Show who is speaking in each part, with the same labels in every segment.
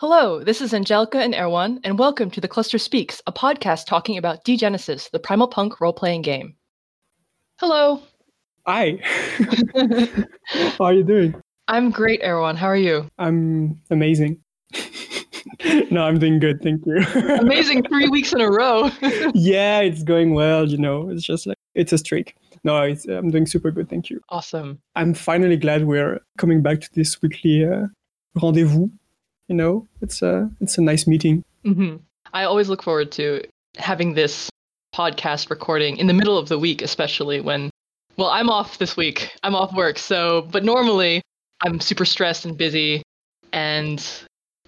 Speaker 1: Hello, this is Angelica and Erwan, and welcome to The Cluster Speaks, a podcast talking about Degenesis, the Primal Punk role-playing game. Hello.
Speaker 2: Hi. How are you doing?
Speaker 1: I'm great, Erwan. How are you?
Speaker 2: I'm amazing. no, I'm doing good, thank you.
Speaker 1: amazing three weeks in a row.
Speaker 2: yeah, it's going well, you know. It's just like it's a streak. No, I'm doing super good, thank you.
Speaker 1: Awesome.
Speaker 2: I'm finally glad we're coming back to this weekly uh, rendezvous you know, it's a it's a nice meeting.
Speaker 1: Mm-hmm. I always look forward to having this podcast recording in the middle of the week, especially when, well, I'm off this week. I'm off work, so but normally I'm super stressed and busy, and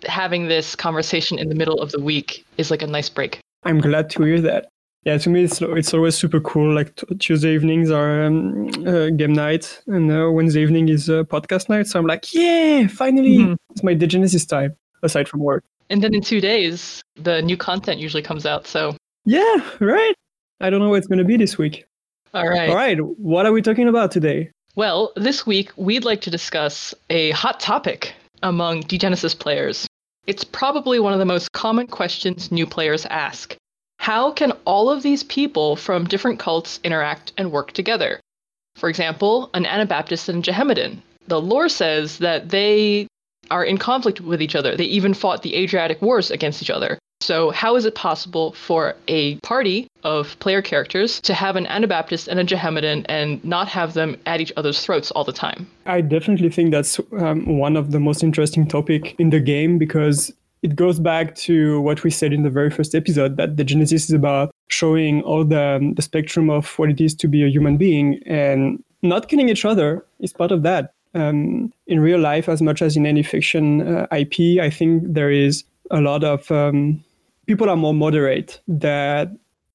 Speaker 1: having this conversation in the middle of the week is like a nice break.
Speaker 2: I'm glad to hear that. Yeah, to me, it's it's always super cool. Like t- Tuesday evenings are um, uh, game night, and uh, Wednesday evening is uh, podcast night. So I'm like, yeah, finally, mm-hmm. it's my Degenesis time aside from work.
Speaker 1: And then in two days, the new content usually comes out. So
Speaker 2: yeah, right. I don't know what it's going to be this week.
Speaker 1: All right.
Speaker 2: All right. What are we talking about today?
Speaker 1: Well, this week we'd like to discuss a hot topic among Degenesis players. It's probably one of the most common questions new players ask how can all of these people from different cults interact and work together? For example, an Anabaptist and Jehammedan. The lore says that they are in conflict with each other. They even fought the Adriatic Wars against each other. So, how is it possible for a party of player characters to have an Anabaptist and a Jehammedan and not have them at each other's throats all the time?
Speaker 2: I definitely think that's um, one of the most interesting topic in the game because it goes back to what we said in the very first episode that Degenesis is about showing all the, um, the spectrum of what it is to be a human being and not killing each other is part of that. Um, in real life, as much as in any fiction uh, IP, I think there is a lot of um, people are more moderate that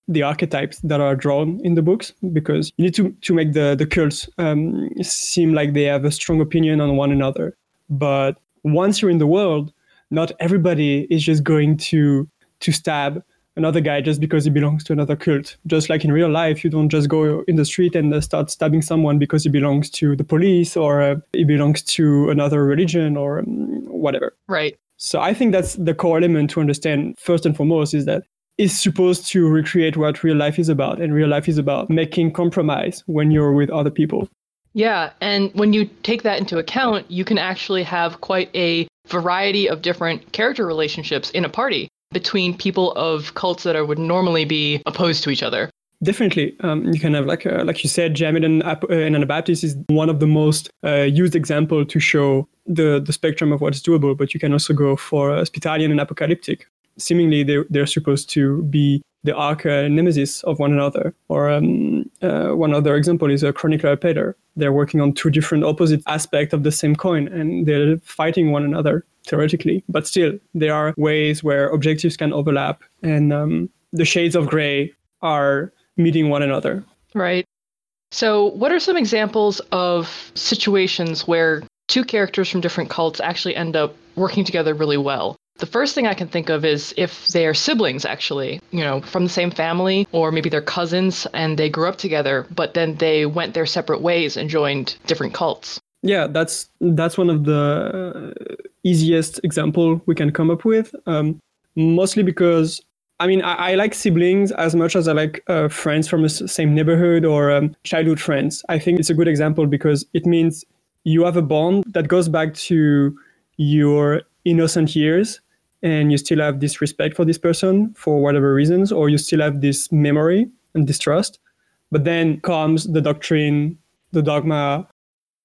Speaker 2: the archetypes that are drawn in the books because you need to, to make the, the cults um, seem like they have a strong opinion on one another. But once you're in the world, not everybody is just going to to stab another guy just because he belongs to another cult. Just like in real life, you don't just go in the street and uh, start stabbing someone because he belongs to the police or uh, he belongs to another religion or um, whatever.
Speaker 1: Right.
Speaker 2: So I think that's the core element to understand first and foremost is that it's supposed to recreate what real life is about. And real life is about making compromise when you're with other people.
Speaker 1: Yeah, and when you take that into account, you can actually have quite a variety of different character relationships in a party between people of cults that are, would normally be opposed to each other.
Speaker 2: Definitely, um, you can have like uh, like you said, Jamid and, uh, and Anabaptist is one of the most uh, used example to show the the spectrum of what's doable. But you can also go for uh, Spitalian and Apocalyptic. Seemingly, they they're supposed to be the arch nemesis of one another. Or um, uh, one other example is a Chronicler Paler. They're working on two different opposite aspects of the same coin, and they're fighting one another theoretically. But still, there are ways where objectives can overlap, and um, the shades of gray are meeting one another.
Speaker 1: Right. So, what are some examples of situations where two characters from different cults actually end up working together really well? The first thing I can think of is if they are siblings, actually, you know, from the same family, or maybe they're cousins and they grew up together, but then they went their separate ways and joined different cults.
Speaker 2: Yeah, that's that's one of the easiest example we can come up with. Um, mostly because I mean, I, I, like siblings as much as I like uh, friends from the same neighborhood or um, childhood friends. I think it's a good example because it means you have a bond that goes back to your innocent years and you still have this respect for this person for whatever reasons, or you still have this memory and distrust. But then comes the doctrine, the dogma,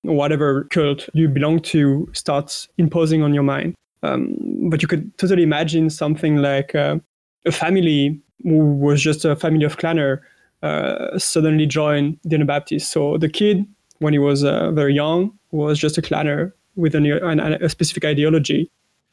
Speaker 2: whatever cult you belong to starts imposing on your mind. Um, but you could totally imagine something like uh, a family who was just a family of clanner uh, suddenly joined the Anabaptists. So the kid, when he was uh, very young, was just a clanner with an, an, a specific ideology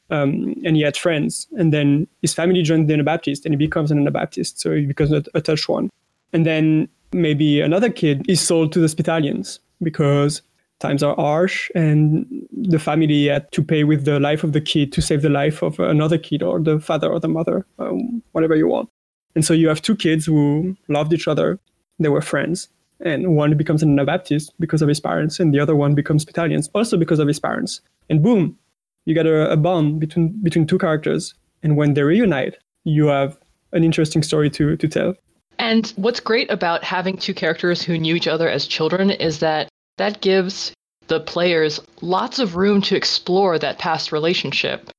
Speaker 2: um, and he had friends. And then his family joined the Anabaptist, and he becomes an Anabaptist, so he becomes a, a touch one. And then maybe another kid is sold to the Spitalians because times are harsh, and the family had to pay with the life of the kid to save the life of another kid or the father or the mother, um, whatever you want. And so you have two kids who loved each other, they were friends, and one becomes an Anabaptist because of his parents, and the other one becomes Spitalians also because of his parents. And boom, you get a, a bond between between two characters, and when they reunite, you have an interesting story to to tell.
Speaker 1: And what's great about having two characters who knew each other as children is that that gives the players lots of room to explore that past relationship.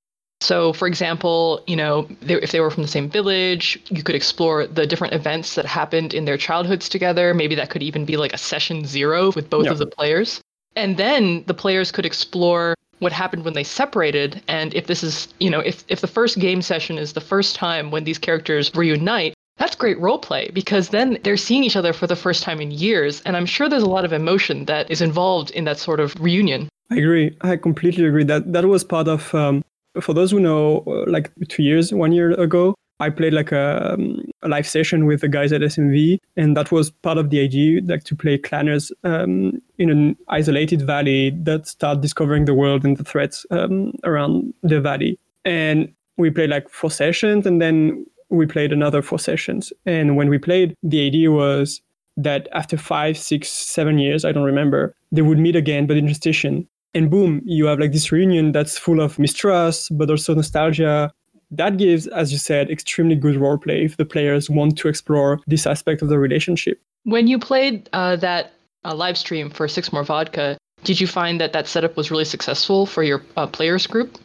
Speaker 1: So, for example, you know, they, if they were from the same village, you could explore the different events that happened in their childhoods together. Maybe that could even be like a session zero with both of the players. And then the players could explore what happened when they separated. And if this is, you know, if, if the first game session is the first time when these characters reunite, that's great role play because then they're seeing each other for the first time in years. And I'm sure there's a lot of emotion that is involved in that sort of reunion.
Speaker 2: I agree. I completely agree. That that was part of um, for those who know, uh, like two years, one year ago, I played like a, um, a, live session with the guys at SMV, and that was part of the idea, like to play clanners um, in an isolated valley that start discovering the world and the threats um, around the valley. And we played like four sessions, and then we played another four sessions. And when we played, the idea was that after five, six, seven years, I don't remember, they would meet again, but in a station and boom, you have like this reunion that's full of mistrust, but also nostalgia. That gives, as you said, extremely good roleplay if the players want to explore this aspect of the relationship.
Speaker 1: When you played uh, that uh, live stream for Six More Vodka, did you find that that setup was really successful for your uh, players group?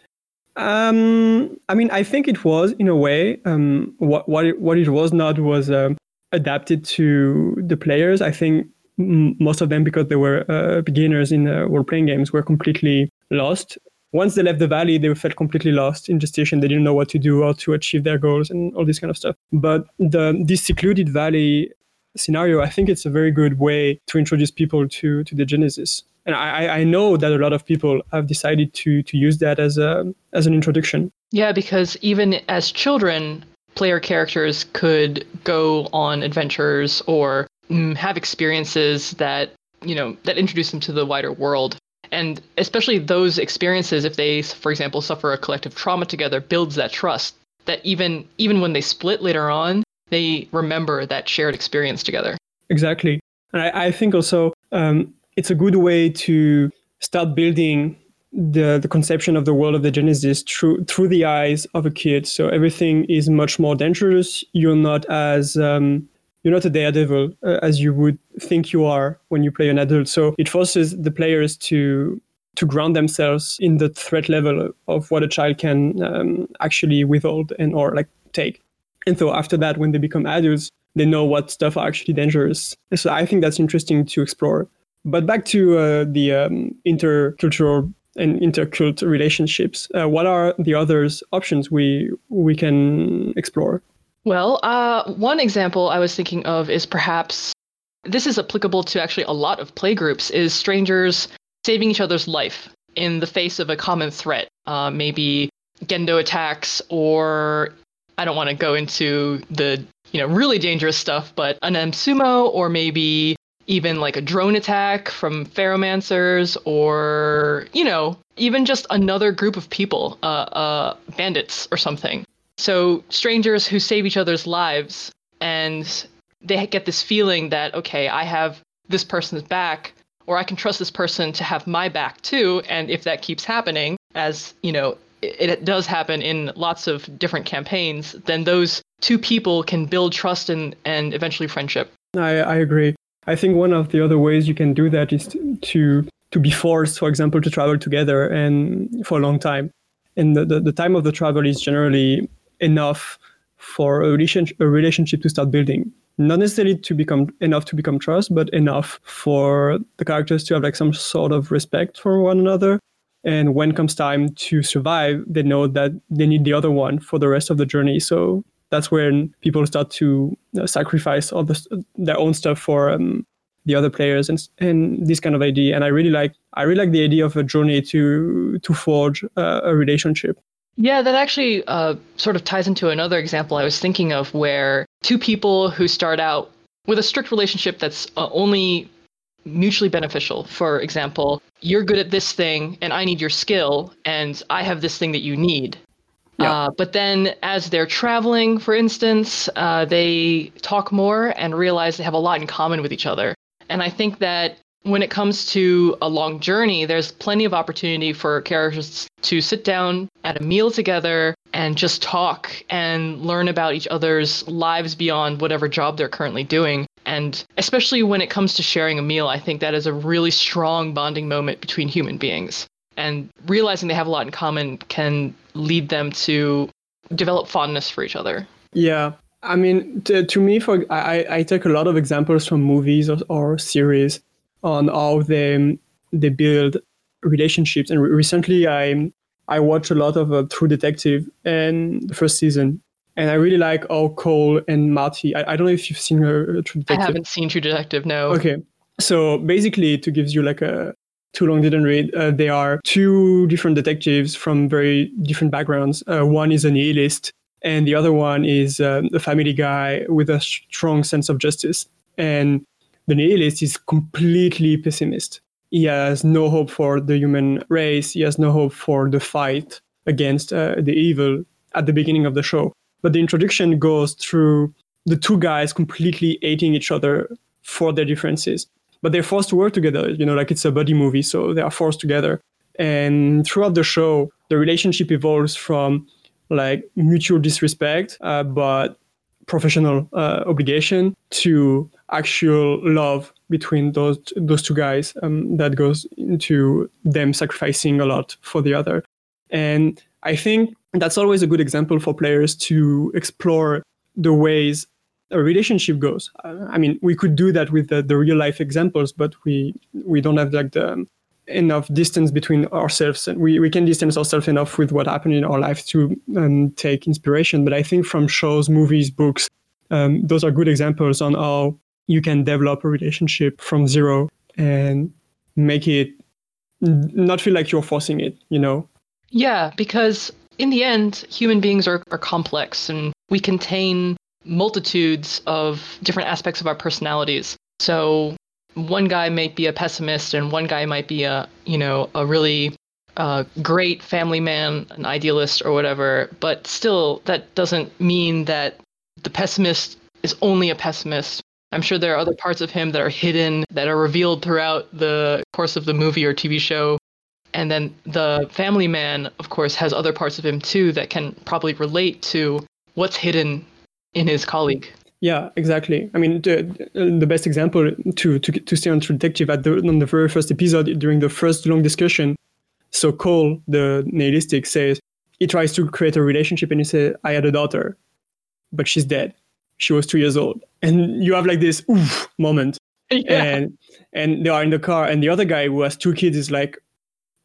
Speaker 2: Um, I mean, I think it was in a way. Um, what what it, what it was not was um, adapted to the players. I think most of them because they were uh, beginners in uh, role playing games were completely lost once they left the valley they felt completely lost in Justitian they didn't know what to do or to achieve their goals and all this kind of stuff. But the this secluded valley scenario i think it's a very good way to introduce people to to Degenesis. And I, I know that a lot of people have decided to to use that as a as an introduction.
Speaker 1: Yeah because even as children player characters could go on adventures or Mm, have experiences that you know that introduce them to the wider world and especially those experiences if they for example suffer a collective trauma together builds that trust that even even when they split later on they remember that shared experience together.
Speaker 2: Exactly. And i, I think also um, it's a good way to start building the, the conception of the world of Degenesis through through the eyes of a kid. So everything is much more dangerous. You're not as um, you're not a daredevil uh, as you would think you are when you play an adult. So it forces the players to to ground themselves in the threat level of what a child can um, actually withhold and or like take. And so after that, when they become adults, they know what stuff are actually dangerous. So I think that's interesting to explore. But back to uh, the um, intercultural and intercult relationships. Uh, what are the other options we we can explore?
Speaker 1: Well, uh, one example I was thinking of is perhaps this is applicable to actually a lot of playgroups is strangers saving each other's life in the face of a common threat. Uh, maybe Gendo attacks, or I don't want to go into the you know really dangerous stuff, but an Emsumo, or maybe even like a drone attack from Ferromancers, or you know even just another group of people, uh, uh, bandits or something. So strangers who save each other's lives and they get this feeling that, okay, I have this person's back, or I can trust this person to have my back too. And if that keeps happening, as you know, it, it does happen in lots of different campaigns, then those two people can build trust and, and eventually friendship.
Speaker 2: I, I agree. I think one of the other ways you can do that is to, to be forced, for example, to travel together and for a long time. And the, the, the time of the travel is generally enough for a relationship, a relationship to start building. Not necessarily to become enough to become trust, but enough for the characters to have like some sort of respect for one another. And when comes time to survive, they know that they need the other one for the rest of the journey. So that's when people start to uh, sacrifice all the, their own stuff for um, the other players and and this kind of idea. And I really like I really like the idea of a journey to to forge uh, a relationship.
Speaker 1: Yeah, that actually uh, sort of ties into another example I was thinking of where two people who start out with a strict relationship that's uh, only mutually beneficial. For example, you're good at this thing and I need your skill, and I have this thing that you need. Yeah. Uh, but then, as they're traveling, for instance, uh, they talk more and realize they have a lot in common with each other. And I think that when it comes to a long journey, there's plenty of opportunity for characters to sit down at a meal together and just talk and learn about each other's lives beyond whatever job they're currently doing. And especially when it comes to sharing a meal, I think that is a really strong bonding moment between human beings. And realizing they have a lot in common can lead them to develop fondness for each other.
Speaker 2: Yeah. I mean, to, to me, for I, I take a lot of examples from movies or, or series on how they they build relationships. And recently, I I watched a lot of uh, True Detective and the first season, and I really like how Cole and Marty. I, I don't know if you've seen uh, True Detective.
Speaker 1: I haven't seen True Detective. No.
Speaker 2: Okay, so basically, to give you like a too long didn't read. Uh, they are two different detectives from very different backgrounds. Uh, one is a nihilist, and the other one is um, a family guy with a strong sense of justice. And the nihilist is completely pessimist. He has no hope for the human race. He has no hope for the fight against uh, the evil at the beginning of the show. But the introduction goes through the two guys completely hating each other for their differences. But they're forced to work together, you know, like it's a buddy movie, so they are forced together. And throughout the show, the relationship evolves from like mutual disrespect, uh, but professional uh, obligation to actual love between those those two guys um, that goes into them sacrificing a lot for the other. And i think that's always a good example for players to explore the ways a relationship goes. I mean we could do that with the, the real life examples but we we don't have like the enough distance between ourselves. And we, we can distance ourselves enough with what happened in our life to um, take inspiration. But i think from shows movies books um, those are good examples on how you can develop a relationship from zero and make it not feel like you're forcing it you know?
Speaker 1: Yeah because in the end human beings are, are complex and we contain multitudes of different aspects of our personalities. So one guy might be a pessimist and one guy might be a you know a really uh, great family man an idealist or whatever but still that doesn't mean that the pessimist is only a pessimist I'm sure there are other parts of him that are hidden, that are revealed throughout the course of the movie or TV show. And then the family man, of course, has other parts of him too that can probably relate to what's hidden in his colleague.
Speaker 2: Yeah, exactly. I mean, the, the best example to, to to stay on Detective at the on the very first episode during the first long discussion. So Cole, the nihilistic, says he tries to create a relationship and he says, "I had a daughter, but she's dead." She was two years old. And you have like this oof moment. Yeah. and and they are in the car and the other guy who has two kids is like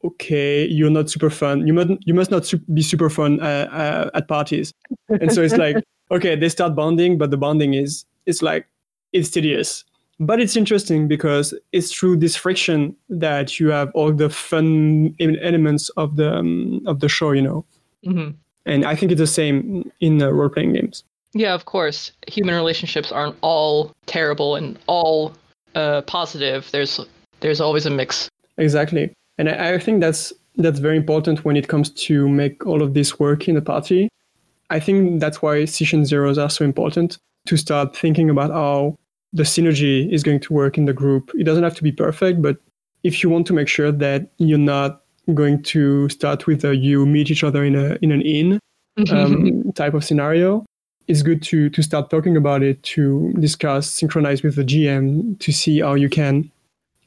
Speaker 2: okay you're not super fun. You must you must not su- be super fun uh, uh, at parties. And so it's like okay they start bonding but the bonding is it's like it's tedious. But it's interesting because it's through this friction that you have all the fun elements of the um, of the show you know? Mm-hmm. and i think it's the same in uh, role-playing games
Speaker 1: yeah, of course. Human relationships aren't all terrible and all uh, positive. There's there's always a mix.
Speaker 2: Exactly, and I, I think that's that's very important when it comes to make all of this work in a party. I think that's why session zeros are so important to start thinking about how the synergy is going to work in the group. It doesn't have to be perfect, but if you want to make sure that you're not going to start with a you meet each other in a in an inn um, type of scenario, it's good to to start talking about it, to discuss, synchronize with the GM to see how you can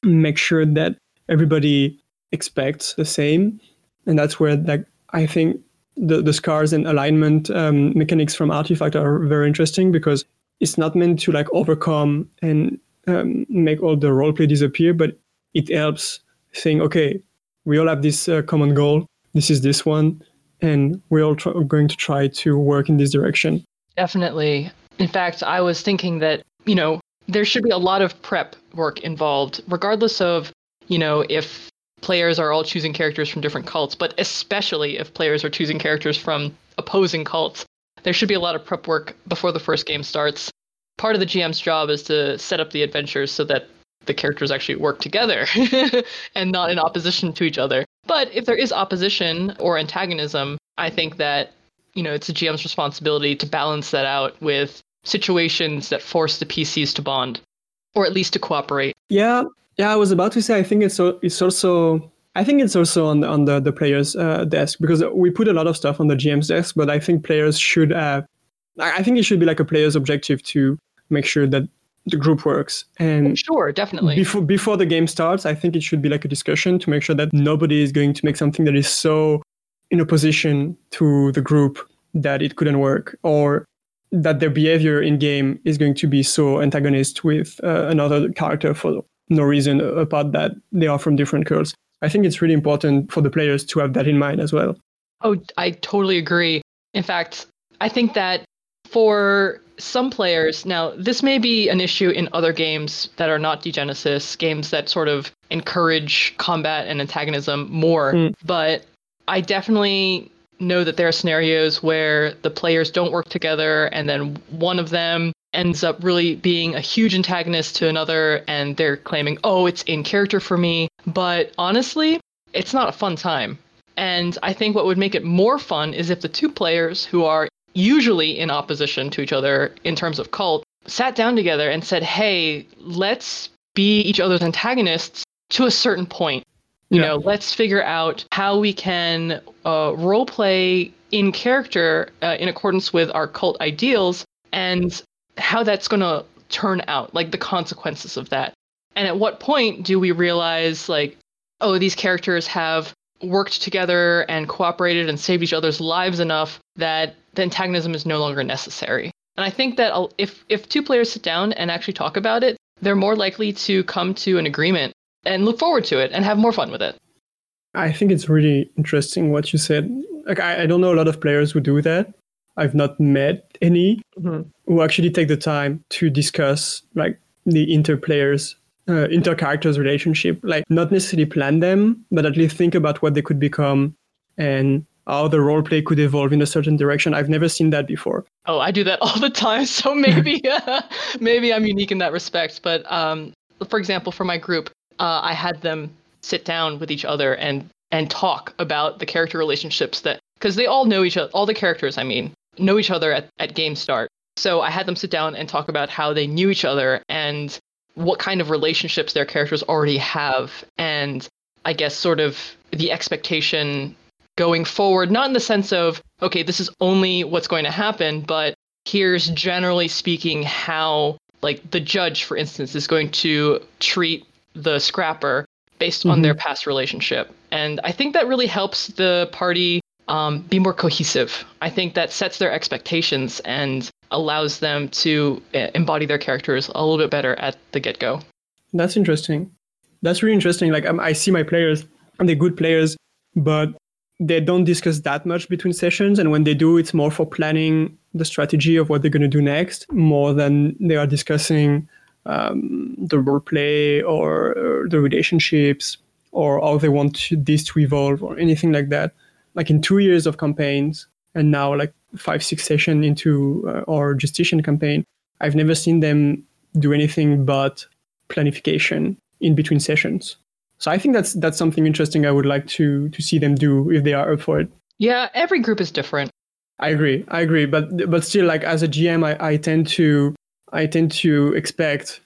Speaker 2: make sure that everybody expects the same. And that's where like I think the, the scars and alignment um, mechanics from Artifact are very interesting because it's not meant to like overcome and um, make all the roleplay disappear, but it helps saying, okay, we all have this uh, common goal. This is this one, and we're all tr- going to try to work in this direction.
Speaker 1: Definitely. In fact, I was thinking that, you know, there should be a lot of prep work involved, regardless of, you know, if players are all choosing characters from different cults, but especially if players are choosing characters from opposing cults. There should be a lot of prep work before the first game starts. Part of the GM's job is to set up the adventures so that the characters actually work together and not in opposition to each other. But if there is opposition or antagonism, I think that you know, it's the GM's responsibility to balance that out with situations that force the PCs to bond or at least to cooperate.
Speaker 2: Yeah, Yeah, I was about to say I think it's it's also I think it's also on on the the players' uh, desk because we put a lot of stuff on the GM's desk, but I think players should have. I think it should be like a player's objective to make sure that the group works. And
Speaker 1: sure, definitely.
Speaker 2: Before before the game starts, I think it should be like a discussion to make sure that nobody is going to make something that is so in opposition to the group that it couldn't work, or that their behavior in game is going to be so antagonist with uh, another character for no reason apart that they are from different curls. I think it's really important for the players to have that in mind as well.
Speaker 1: Oh, I totally agree. In fact, I think that for some players, now this may be an issue in other games that are not Degenesis, games that sort of encourage combat and antagonism more, mm. but I definitely know that there are scenarios where the players don't work together and then one of them ends up really being a huge antagonist to another and they're claiming, oh, it's in character for me. But honestly, it's not a fun time. And I think what would make it more fun is if the two players who are usually in opposition to each other in terms of cult sat down together and said, hey, let's be each other's antagonists to a certain point. You yeah. know, let's figure out how we can uh, role play in character uh, in accordance with our cult ideals and how that's going to turn out, like the consequences of that. And at what point do we realize, like, oh, these characters have worked together and cooperated and saved each other's lives enough that the antagonism is no longer necessary? And I think that if if two players sit down and actually talk about it, they're more likely to come to an agreement and look forward to it and have more fun with it.
Speaker 2: I think it's really interesting what you said. Like I, I don't know a lot of players who do that. I've not met any mm-hmm. who actually take the time to discuss like the interplayers, uh, inter-characters relationship. Like not necessarily plan them, but at least think about what they could become and how the role play could evolve in a certain direction. I've never seen that before.
Speaker 1: Oh, I do that all the time. So maybe maybe I'm unique in that respect. But um, for example, for my group, uh, I had them sit down with each other and and talk about the character relationships that because they all know each other all the characters i mean know each other at, at game start. So I had them sit down and talk about how they knew each other and what kind of relationships their characters already have. And I guess sort of the expectation going forward, not in the sense of, okay, this is only what's going to happen, but here's generally speaking how, like, the judge, for instance, is going to treat the scrapper based mm-hmm. on their past relationship. And I think that really helps the party um, be more cohesive. I think that sets their expectations and allows them to uh, embody their characters a little bit better at the get go.
Speaker 2: That's interesting. That's really interesting. Like um, I see my players, and they're good players, but they don't discuss that much between sessions. And when they do, it's more for planning the strategy of what they're going to do next, more than they are discussing um, the role play or, the relationships or how they want this to evolve or anything like that. Like in two years of campaigns and now like five six sessions into uh, our Justitian campaign i've never seen them do anything but planification in between sessions. So i think that's that's something interesting i would like to to see them do if they are up for it.
Speaker 1: Yeah every group is different.
Speaker 2: I agree. I agree. But but still like as a gm i, I tend to i tend to expect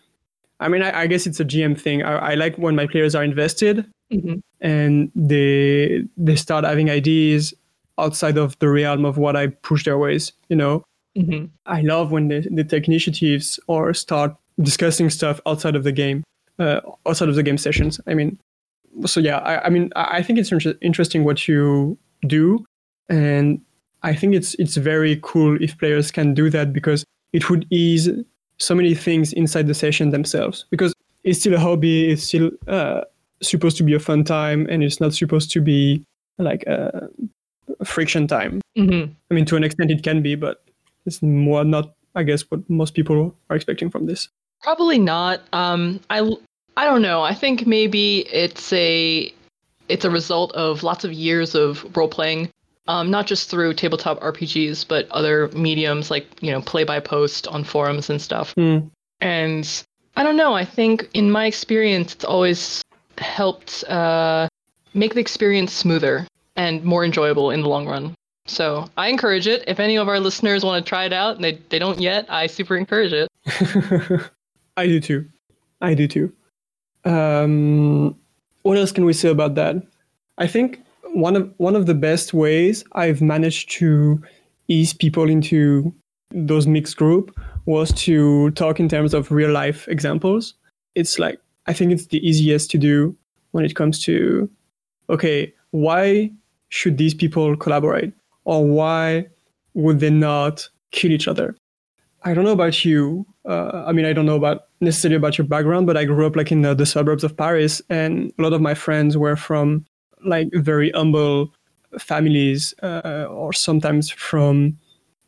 Speaker 2: i mean i, I guess it's a gm thing I, I like when my players are invested mm-hmm. and they they start having ideas outside of the realm of what I push their ways. You know, mm-hmm. I love when they, they take initiatives or start discussing stuff outside of the game, uh, outside of the game sessions. I mean, so yeah, I, I mean, I think it's inter- interesting what you do, and I think it's it's very cool if players can do that because it would ease so many things inside the session themselves because it's still a hobby, it's still uh, supposed to be a fun time and it's not supposed to be like a, friction time. Mm-hmm. I mean, to an extent, it can be, but it's more not, I guess, what most people are expecting from this.
Speaker 1: Probably not. Um, I I don't know. I think maybe it's a it's a result of lots of years of role playing, um, not just through tabletop RPGs, but other mediums like you know play by post on forums and stuff. Mm. And I don't know. I think in my experience, it's always helped uh, make the experience smoother and more enjoyable in the long run. So I encourage it. If any of our listeners want to try it out and they, they don't yet, I super encourage it.
Speaker 2: I do too. I do too. Um, what else can we say about that? I think one of one of the best ways I've managed to ease people into those mixed group was to talk in terms of real life examples. It's like I think it's the easiest to do when it comes to okay, why should these people collaborate or why would they not kill each other? I don't know about you. Uh, I mean, I don't know about necessarily about your background, but I grew up like in the, the suburbs of Paris, and a lot of my friends were from like very humble families, uh, or sometimes from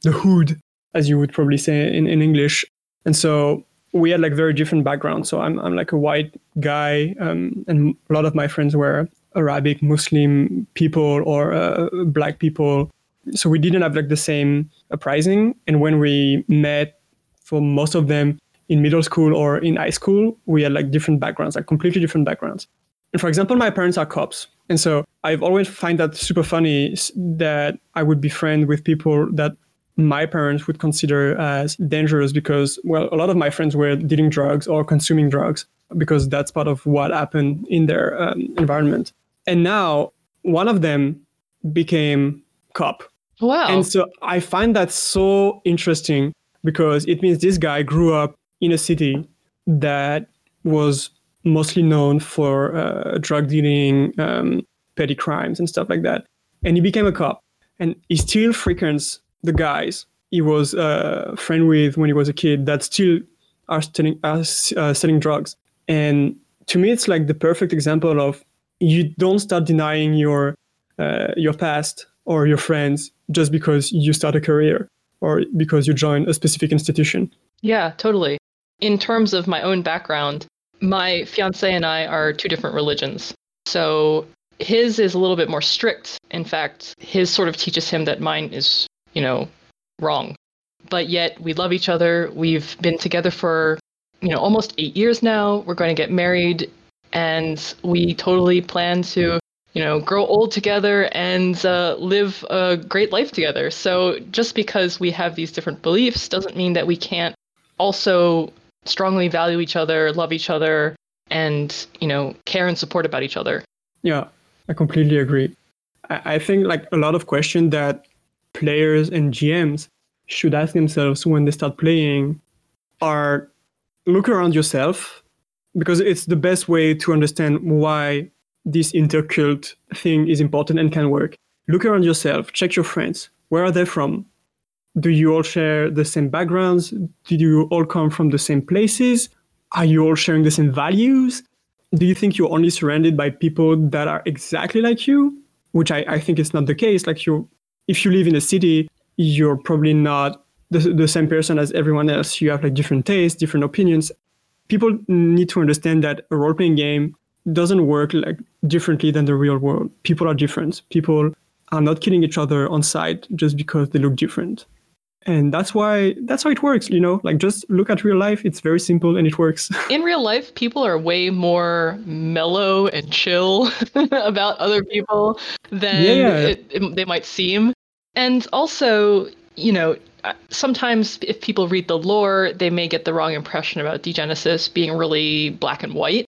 Speaker 2: the hood, as you would probably say in, in English. And so we had like very different backgrounds. So I'm I'm like a white guy, um, and a lot of my friends were Arabic, Muslim people, or uh, black people so we didn't have like the same uprising. And when we met, for most of them in middle school or in high school, we had like different backgrounds, like completely different backgrounds. And for example, my parents are cops. And so I've always find that super funny that I would be friends with people that my parents would consider as dangerous because, well, a lot of my friends were dealing drugs or consuming drugs because that's part of what happened in their um, environment. And now one of them became cop
Speaker 1: Wow.
Speaker 2: And so I find that so interesting because it means this guy grew up in a city that was mostly known for uh, drug dealing, um, petty crimes, and stuff like that. And he became a cop. And he still frequents the guys he was a uh, friend with when he was a kid that still are selling, are, uh, selling drugs. And to me, it's like the perfect example of you don't start denying your uh, your past or your friends just because you start a career or because you join a specific institution.
Speaker 1: Yeah, totally. In terms of my own background, my fiance and I are two different religions. So his is a little bit more strict. In fact, his sort of teaches him that mine is, you know, wrong. But yet we love each other. We've been together for, you know, almost eight years now. We're going to get married and we totally plan to you know, grow old together and uh, live a great life together. So just because we have these different beliefs doesn't mean that we can't also strongly value each other, love each other, and you know, care and support about each other.
Speaker 2: Yeah, I completely agree. I, I think like a lot of questions that players and GMs should ask themselves when they start playing are look around yourself because it's the best way to understand why this intercult thing is important and can work. Look around yourself, check your friends. Where are they from? Do you all share the same backgrounds? Did you all come from the same places? Are you all sharing the same values? Do you think you're only surrounded by people that are exactly like you? Which I, I think is not the case. Like you if you live in a city, you're probably not the, the same person as everyone else. You have like different tastes, different opinions. People need to understand that a role playing game doesn't work like differently than the real world. People are different. People are not killing each other on site just because they look different. And that's why that's how it works, you know? Like just look at real life, it's very simple and it works.
Speaker 1: In real life, people are way more mellow and chill about other people than yeah. It, it, they might seem. And also, you know, uh, sometimes if people read the lore, they may get the wrong impression about Degenesis being really black and white.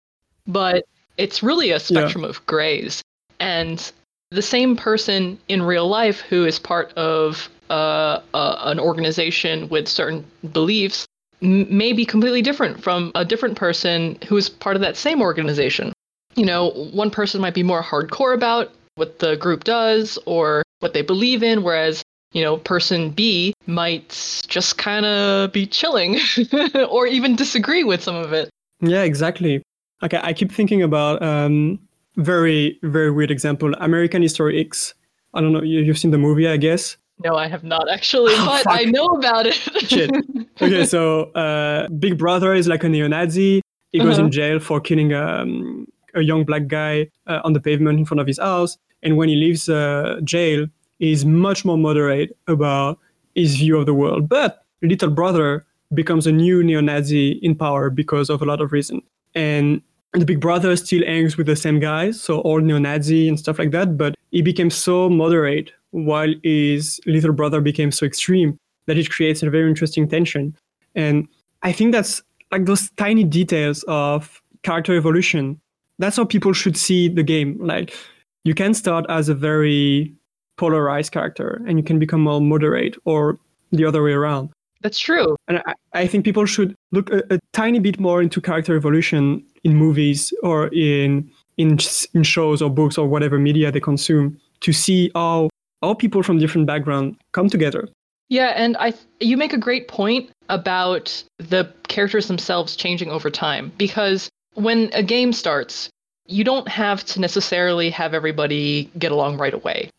Speaker 1: But it's really a spectrum yeah. of grays. And the same person in real life who is part of an organization with certain beliefs may be completely different from a different person who is part of that same organization. You know, one person might be more hardcore about what the group does or what they believe in, whereas you know, person B might just kind of be chilling or even disagree with some of it.
Speaker 2: Yeah, exactly. Okay, I keep thinking about um, very very weird example. American History X. I don't know. You, have seen the movie, I guess.
Speaker 1: No, I have not actually, oh, but fuck. I know about it.
Speaker 2: Shit. Okay, so uh, Big Brother is like a neo-Nazi. He goes uh-huh. in jail for killing um, a young black guy uh, on the pavement in front of his house. And when he leaves uh, jail, he's much more moderate about his view of the world. But Little Brother becomes a new neo-Nazi in power because of a lot of reason. And the big brother still hangs with the same guys, so all neo-Nazi and stuff like that, but he became so moderate while his little brother became so extreme that it creates a very interesting tension. And I think that's like those tiny details of character evolution. That's how people should see the game. Like you can start as a very polarized character and you can become more moderate or the other way around.
Speaker 1: That's true.
Speaker 2: And I, I think people should look a, a, tiny bit more into character evolution in movies or in in in shows or books or whatever media they consume to see how how people from different backgrounds come together.
Speaker 1: Yeah, and I you make a great point about the characters themselves changing over time because when a game starts, you don't have to necessarily have everybody get along right away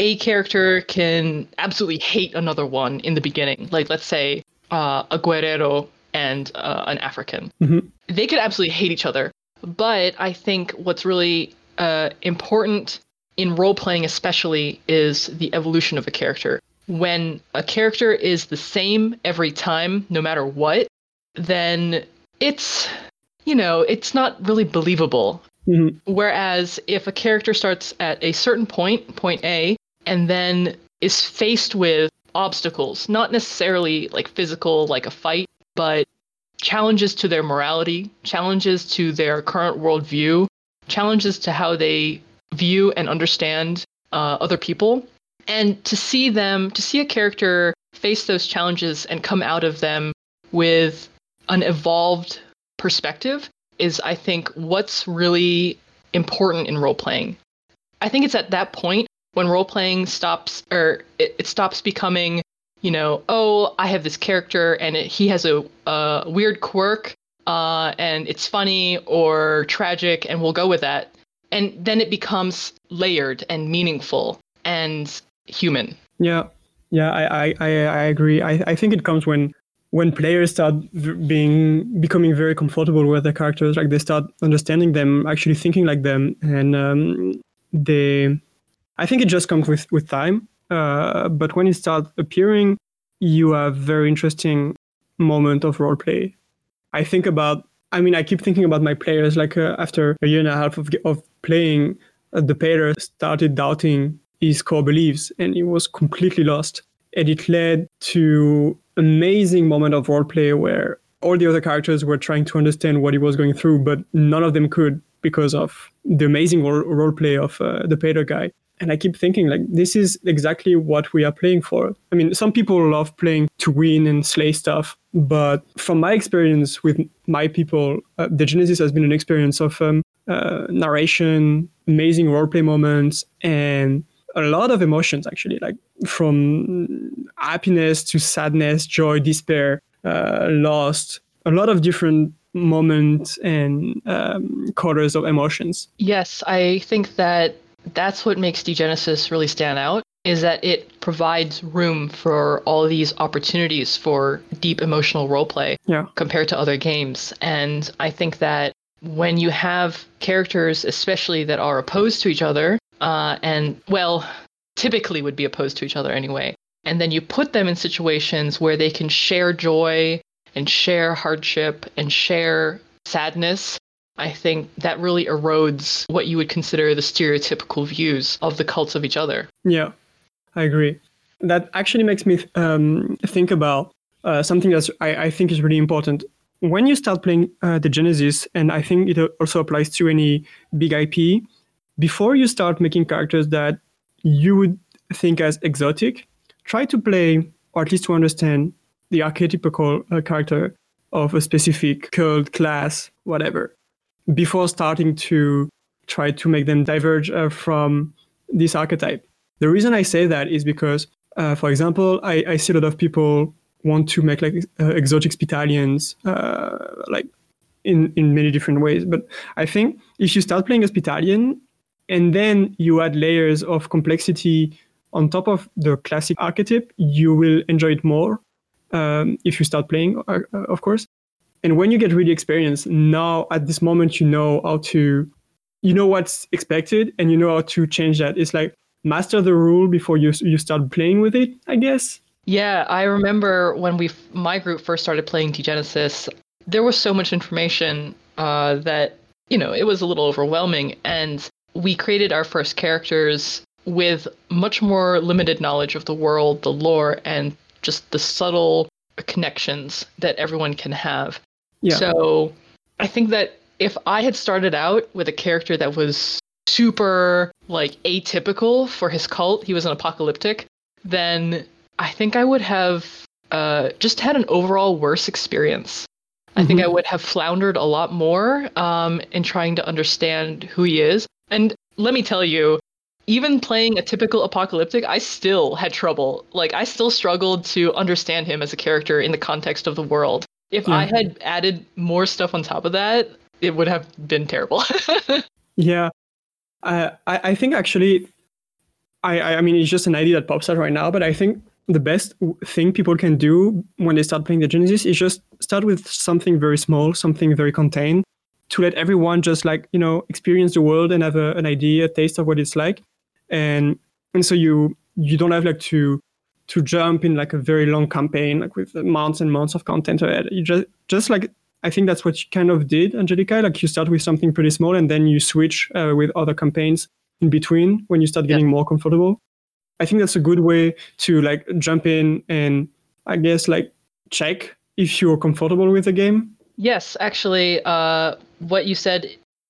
Speaker 1: a character can absolutely hate another one in the beginning. Like, let's say uh, a Guerrero and uh, an African.
Speaker 2: Mm-hmm.
Speaker 1: They could absolutely hate each other. But I think what's really uh, important in role playing, especially, is the evolution of a character. When a character is the same every time, no matter what, then it's, you know, it's not really believable.
Speaker 2: Mm-hmm.
Speaker 1: Whereas if a character starts at a certain point, point A, and then is faced with obstacles, not necessarily like physical, like a fight, but challenges to their morality, challenges to their current worldview, challenges to how they view and understand uh, other people. And to see them, to see a character face those challenges and come out of them with an evolved perspective is, I think, what's really important in role playing. I think it's at that point when role playing stops or it, it, stops becoming you know oh i have this character and it, he has a, a weird quirk uh, and it's funny or tragic and we'll go with that and then it becomes layered and meaningful and human
Speaker 2: yeah yeah i i i, agree I, I think it comes when when players start being becoming very comfortable with their characters like they start understanding them actually thinking like them and um, they I think it just comes with with time. Uh, but when it starts appearing, you have very interesting moment of role play. I think about. I mean, I keep thinking about my players. Like uh, after a year and a half of of playing, uh, the player started doubting his core beliefs, and he was completely lost. And it led to amazing moment of role play where all the other characters were trying to understand what he was going through, but none of them could because of the amazing role, role play of uh, the Pater guy and I keep thinking like this is exactly what we are playing for. I mean, some people love playing to win and slay stuff, but from my experience with my people, uh, Degenesis has been an experience of um, uh, narration, amazing roleplay moments, and a lot of emotions actually, like from happiness to sadness, joy, despair, uh, lost, a lot of different moments and um, colors of emotions.
Speaker 1: Yes, I think that that's what makes Degenesis really stand out is that it provides room for all these opportunities for deep emotional roleplay
Speaker 2: yeah.
Speaker 1: compared to other games. And I think that when you have characters, especially that are opposed to each other, uh, and well, typically would be opposed to each other anyway, and then you put them in situations where they can share joy and share hardship and share sadness I think that really erodes what you would consider the stereotypical views of the cults of each other.
Speaker 2: Yeah, I agree. That actually makes me um, think about uh, something that I, I, think is really important. When you start playing uh, Degenesis, and I think it also applies to any big IP, before you start making characters that you would think as exotic, try to play, or at least to understand, the archetypical uh, character of a specific cult, class, whatever before starting to try to make them diverge uh, from this archetype. The reason I say that is because, uh, for example, I, I, see a lot of people want to make like uh, exotic Spitalians, uh, like in in many different ways. But I think if you start playing a Spitalian and then you add layers of complexity on top of the classic archetype, you will enjoy it more um, if you start playing, uh, uh, of course and when you get really experienced now at this moment you know how to you know what's expected and you know how to change that it's like master the rule before you you start playing with it i guess
Speaker 1: yeah i remember when we my group first started playing Genesis, there was so much information uh, that you know it was a little overwhelming and we created our first characters with much more limited knowledge of the world the lore and just the subtle connections that everyone can have
Speaker 2: yeah.
Speaker 1: So I think that if I had started out with a character that was super like atypical for his cult, he was an apocalyptic, then I think I would have uh, just had an overall worse experience. I think I
Speaker 2: Mhm.
Speaker 1: would have floundered a lot more um, in trying to understand who he is. And let me tell you, even playing a typical apocalyptic, I still had trouble. Like, I still struggled to understand him as a character in the context of the world. If I had added more stuff on top of that, it would have been terrible.
Speaker 2: Yeah, I I I think actually, I I mean it's just an idea that pops out right now, but I think the best thing people can do when they start playing Degenesis is just start with something very small, something very contained, to let everyone just like you know experience the world and have a, an idea, a taste of what it's like, and and so you you don't have like to to jump in like a very long campaign like with months and months of content ahead. Uh, you just just like I think that's what you kind of did, Angelica. Like you start with something pretty small and then you switch uh, with other campaigns in between when you start getting more comfortable. I think that's a good way to like jump in and I guess like check if you're comfortable with the game.
Speaker 1: yes, actually, uh, what you said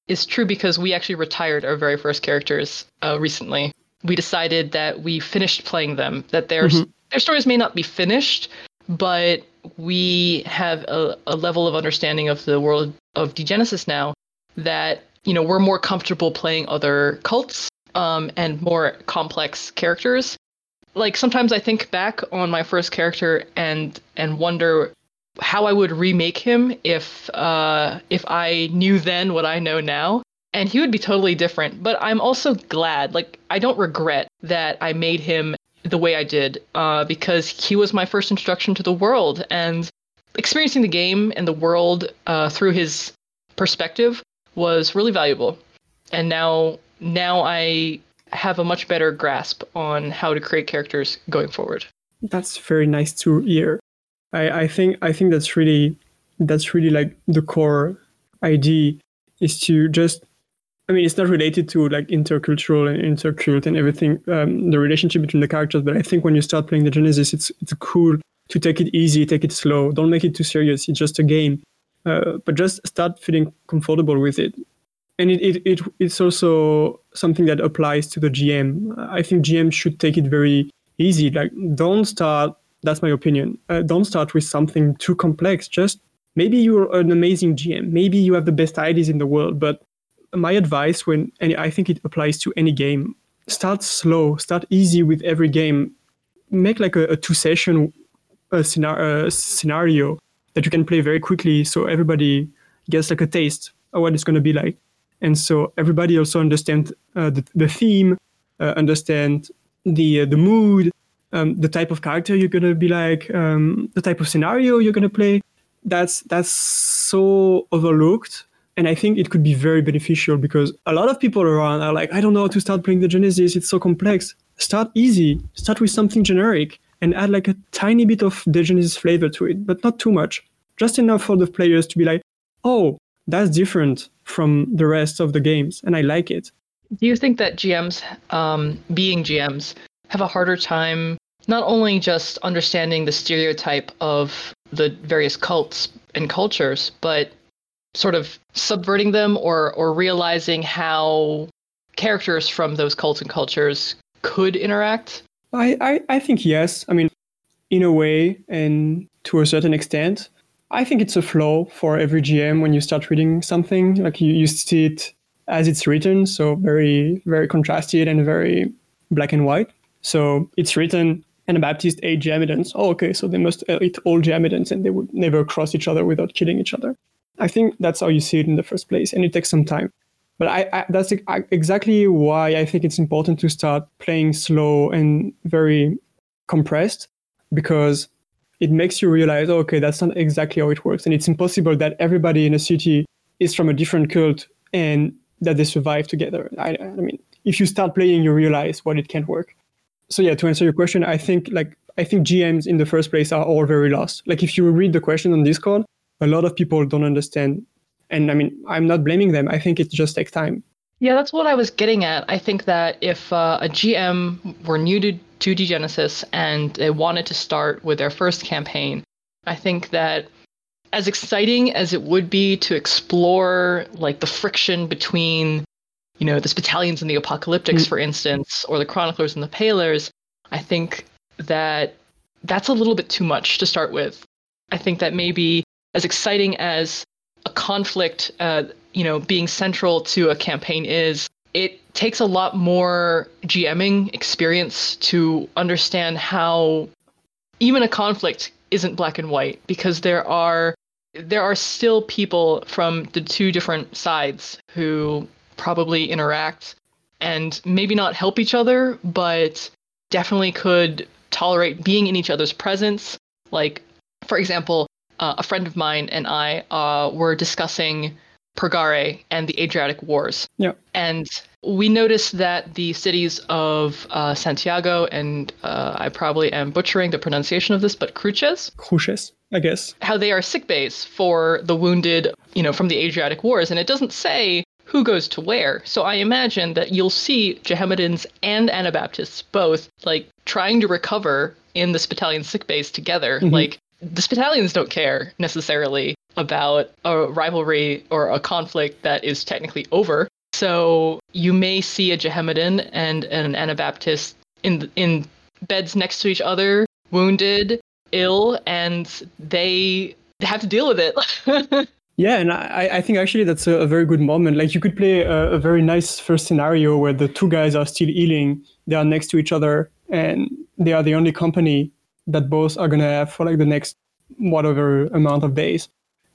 Speaker 1: is true because we actually retired our very first characters uh, recently. We decided that we finished playing them, that their
Speaker 2: Mhm.
Speaker 1: their stories may not be finished, but we have a, a level of understanding of the world of Degenesis now that you know we're more comfortable playing other cults um, and more complex characters. Like sometimes I think back on my first character and and wonder how I would remake him if uh, if I knew then what I know now, and he would be totally different. But I'm also glad, like I don't regret that I made him the way I did, uh, because he was my first introduction to the world, and experiencing the game and the world uh, through his perspective was really valuable. And now now I have a much better grasp on how to create characters going forward.
Speaker 2: That's very nice to hear. I, I think I think that's really that's really like the core idea is to just I mean it's not related to like intercultural and intercult and everything um, the relationship between the characters but I think when you start playing Degenesis it's it's cool to take it easy take it slow. Don't make it too serious. It's just a game. Uh, but just start feeling comfortable with it. And it, it, it it's also something that applies to the GM I think GM should take it very easy. Like don't start that's my opinion uh, don't start with something too complex. Just maybe you're an amazing gm maybe you have the best ideas in the world but my advice when and i think it applies to any game start slow start easy with every game make like a, a two session scenario, uh, scenario that you can play very quickly so everybody gets like a taste of what it's going to be like and so everybody also understand uh, the, the theme uh, understand the uh, the mood um, the type of character you're gonna be like, um, the type of scenario you're gonna play. That's that's so overlooked, and I think it could be very beneficial because a lot of people around are like, I don't know how to start playing Degenesis. It's so complex. Start easy. Start with something generic and add like a tiny bit of Degenesis flavor to it, but not too much. Just enough for the players to be like, oh, that's different from the rest of the games, and I like it.
Speaker 1: Do you think that GMs, um, being GMs, have a harder time not only just understanding the stereotype of the various cults and cultures, but sort of subverting them or, or realizing how characters from those cults and cultures could interact?
Speaker 2: I, I, I think yes. I mean, in a way, and to a certain extent, I think it's a flaw for every GM when you start reading something. Like you, you see it as it's written, so very, very contrasted and very black and white. So it's written Anabaptist Jehammedans. Oh, okay, so they must eat all Jehammedans and they would never cross each other without killing each other. I think that's how you see it in the first place, and it takes some time. But I, I, that's exactly why I think it's important to start playing slow and very compressed, because it makes you realize, oh, okay, that's not exactly how it works, and it's impossible that everybody in a city is from a different cult and that they survive together. I, I mean, if you start playing, you realize what it can't work. So yeah, to answer your question, I think like I think GMs in the first place are all very lost. Like if you read the question on Discord, a lot of people don't understand. And I mean, I'm not blaming them. I think it just takes time.
Speaker 1: Yeah, that's what I was getting at. I think that if uh, a GM were new to Degenesis and they wanted to start with their first campaign, I think that as exciting as it would be to explore like the friction between you know the Spitalians and the Apocalyptics, mm. for instance, or the Chroniclers and the Palers, I think that that's a little bit too much to start with. I think that maybe as exciting as a conflict, uh, you know, being central to a campaign is, it takes a lot more GMing experience to understand how even a conflict isn't black and white because there are there are still people from the two different sides who probably interact and maybe not help each other, but definitely could tolerate being in each other's presence. Like, for example, uh, a friend of mine and I uh, were discussing Purgare and the Adriatic Wars.
Speaker 2: Yeah.
Speaker 1: And we noticed that the cities of uh, Santiago and uh, I probably am butchering the pronunciation of this, but Cruces.
Speaker 2: Cruces, I guess.
Speaker 1: How they are sick bays for the wounded, you know, from the Adriatic Wars, and it doesn't say who goes to where. So I imagine that you'll see Jehammedans and Anabaptists both like trying to recover in Spitalian sick bays together. Mm-hmm. Like the Spitalians don't care necessarily about a rivalry or a conflict that is technically over. So you may see a Jehammedan and an Anabaptist in in beds next to each other, wounded, ill, and they have to deal with it.
Speaker 2: yeah, and I, I think actually that's a, a, very good moment. Like you could play a, a very nice first scenario where the two guys are still healing, they are next to each other, and they are the only company that both are gonna have for like the next whatever amount of days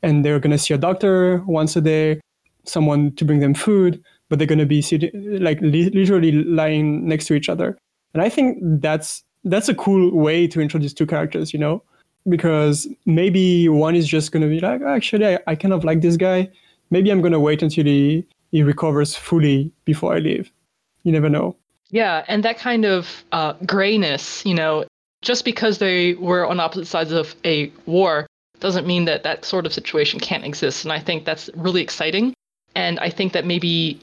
Speaker 2: and they're going to see a doctor once a day, someone to bring them food, but they're going to be sitting, like li- literally lying next to each other. And I think that's that's a cool way to introduce two characters, you know, because maybe one is just going to be like, oh, actually, I, I kind of like this guy. Maybe I'm going to wait until he, he recovers fully before I leave. You never know.
Speaker 1: Yeah, and that kind of uh, grayness, you know, just because they were on opposite sides of a war doesn't mean that that sort of situation can't exist. And I think that's really exciting. And I think that maybe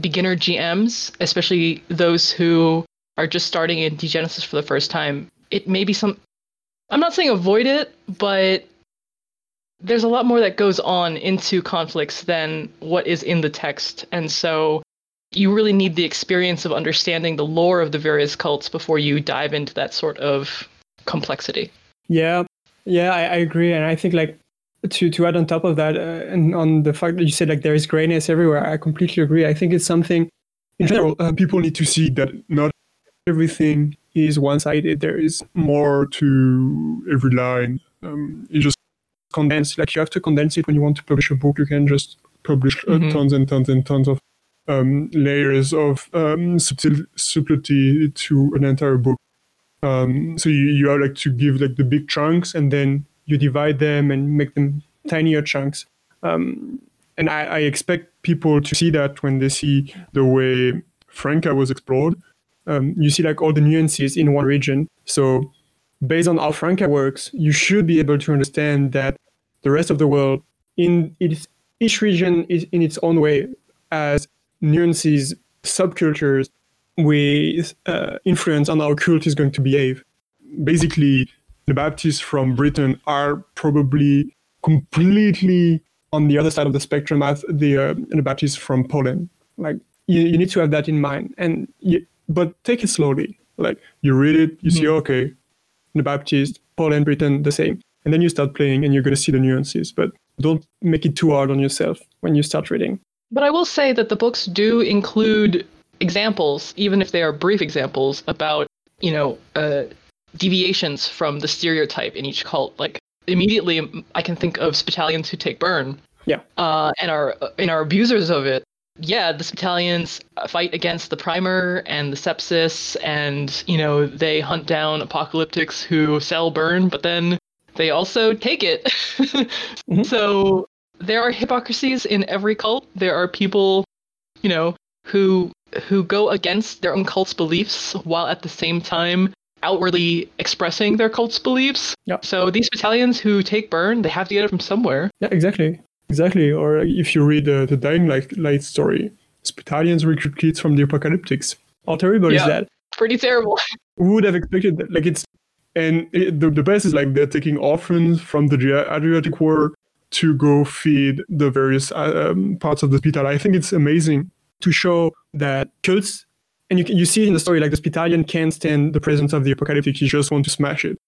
Speaker 1: beginner GMs, especially those who are just starting in Degenesis for the first time, it may be some. I'm not saying avoid it, but there's a lot more that goes on into conflicts than what is in the text. And so you really need the experience of understanding the lore of the various cults before you dive into that sort of complexity.
Speaker 2: Yeah, yeah, I, I agree, and I think like to to add on top of that, uh, and on the fact that you said like there is grayness everywhere, I completely agree. I think it's something in general uh, people need to see that not everything is one-sided. There is more to every line. Um, you just condense like you have to condense it when you want to publish a book. You can just publish uh, mm-hmm. tons and tons and tons of um, layers of um, subtil- subtlety to an entire book. Um, so you, you have like to give like the big chunks and then you divide them and make them tinier chunks. Um, and I, I, expect people to see that when they see the way Franka was explored. Um, you see like all the nuances in one region. So based on how Franka works, you should be able to understand that the rest of the world in its each region is in its own way as nuances, subcultures, with uh, influence on how cult is going to behave. Basically, the Baptists from Britain are probably completely on the other side of the spectrum as the, uh, the Baptists from Poland. Like you, you need to have that in mind, and you, but take it slowly. Like you read it, you mm-hmm. see, okay, the Baptist, Poland, Britain, the same, and then you start playing, and you're going to see the nuances. But don't make it too hard on yourself when you start reading.
Speaker 1: But I will say that the books do include examples, even if they are brief examples, about you know uh, deviations from the stereotype in each cult. Like immediately, I can think of Spitalians who take burn.
Speaker 2: Yeah.
Speaker 1: Uh, and are and are abusers of it. Yeah, the Spitalians fight against the primer and the sepsis, and you know they hunt down apocalyptics who sell burn, but then they also take it. mm-hmm. So there are hypocrisies in every cult. There are people, you know, who who go against their own cult's beliefs while at the same time outwardly expressing their cult's beliefs.
Speaker 2: Yeah.
Speaker 1: So these Spitalians who take burn, they have to get it from somewhere.
Speaker 2: Yeah, exactly. Exactly. Or if you read uh, the Dying Light, Light story, Spitalians recruit kids from the apocalyptics. How terrible yeah, is that?
Speaker 1: Pretty terrible.
Speaker 2: Who would have expected that? Like it's and it, the, the best is like they're taking orphans from the Adriatic War.
Speaker 3: To go feed the various um, parts of the hospital. I think it's amazing to show that cults, and you, you see in the story, like the Spitalian can't stand the presence of the apocalyptic, he just wants to smash it.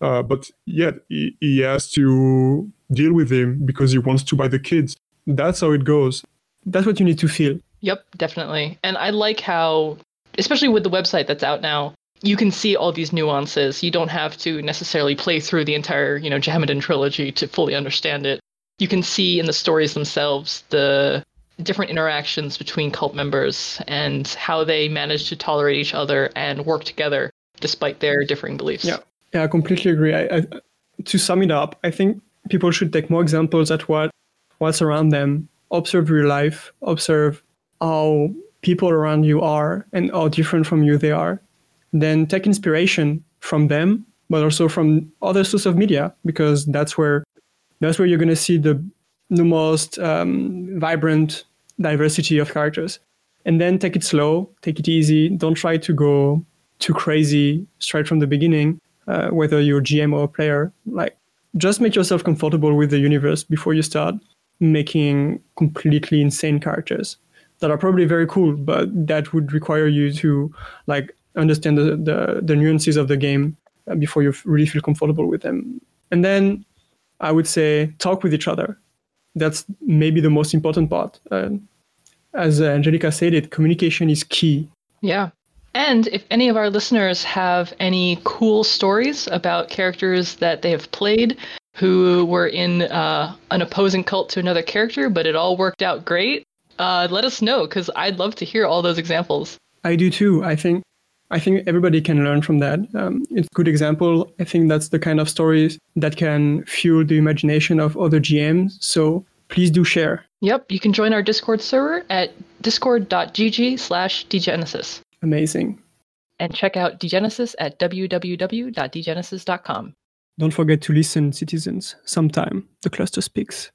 Speaker 3: Uh, but yet he, he has to deal with him because he wants to buy the kids. That's how it goes.
Speaker 2: That's what you need to feel.
Speaker 1: Yep, definitely. And I like how, especially with the website that's out now, you can see all these nuances. You don't have to necessarily play through the entire, you know, Jehammedan trilogy to fully understand it. You can see in the stories themselves the different interactions between cult members and how they manage to tolerate each other and work together despite their differing beliefs.
Speaker 2: Yeah, yeah, I completely agree. I, I, to sum it up, I think people should take more examples at what what's around them, observe real life, observe how people around you are and how different from you they are, then take inspiration from them, but also from other sources of media because that's where that's where you're going to see the the most um, vibrant diversity of characters. And then take it slow, take it easy. Don't try to go too crazy straight from the beginning. Uh, whether you're GM or a player, like just make yourself comfortable with the universe before you start making completely insane characters that are probably very cool, but that would require you to like understand the, the, the nuances of the game uh, before you really feel comfortable with them. And then I would say talk with each other. That's maybe the most important part. Uh, as Angelica said it, communication is key.
Speaker 1: Yeah. And if any of our listeners have any cool stories about characters that they have played who were in uh, an opposing cult to another character, but it all worked out great, uh, let us know because I'd love to hear all those examples.
Speaker 2: I do too. I think I think everybody can learn from that. Um, it's a good example. I think that's the kind of stories that can fuel the imagination of other GMs. So please do share.
Speaker 1: Yep, you can join our Discord server at discord.gg slash dgenesis.
Speaker 2: Amazing.
Speaker 1: And check out Degenesis at www.degenesis.com.
Speaker 2: Don't forget to listen, citizens. Sometime the cluster speaks.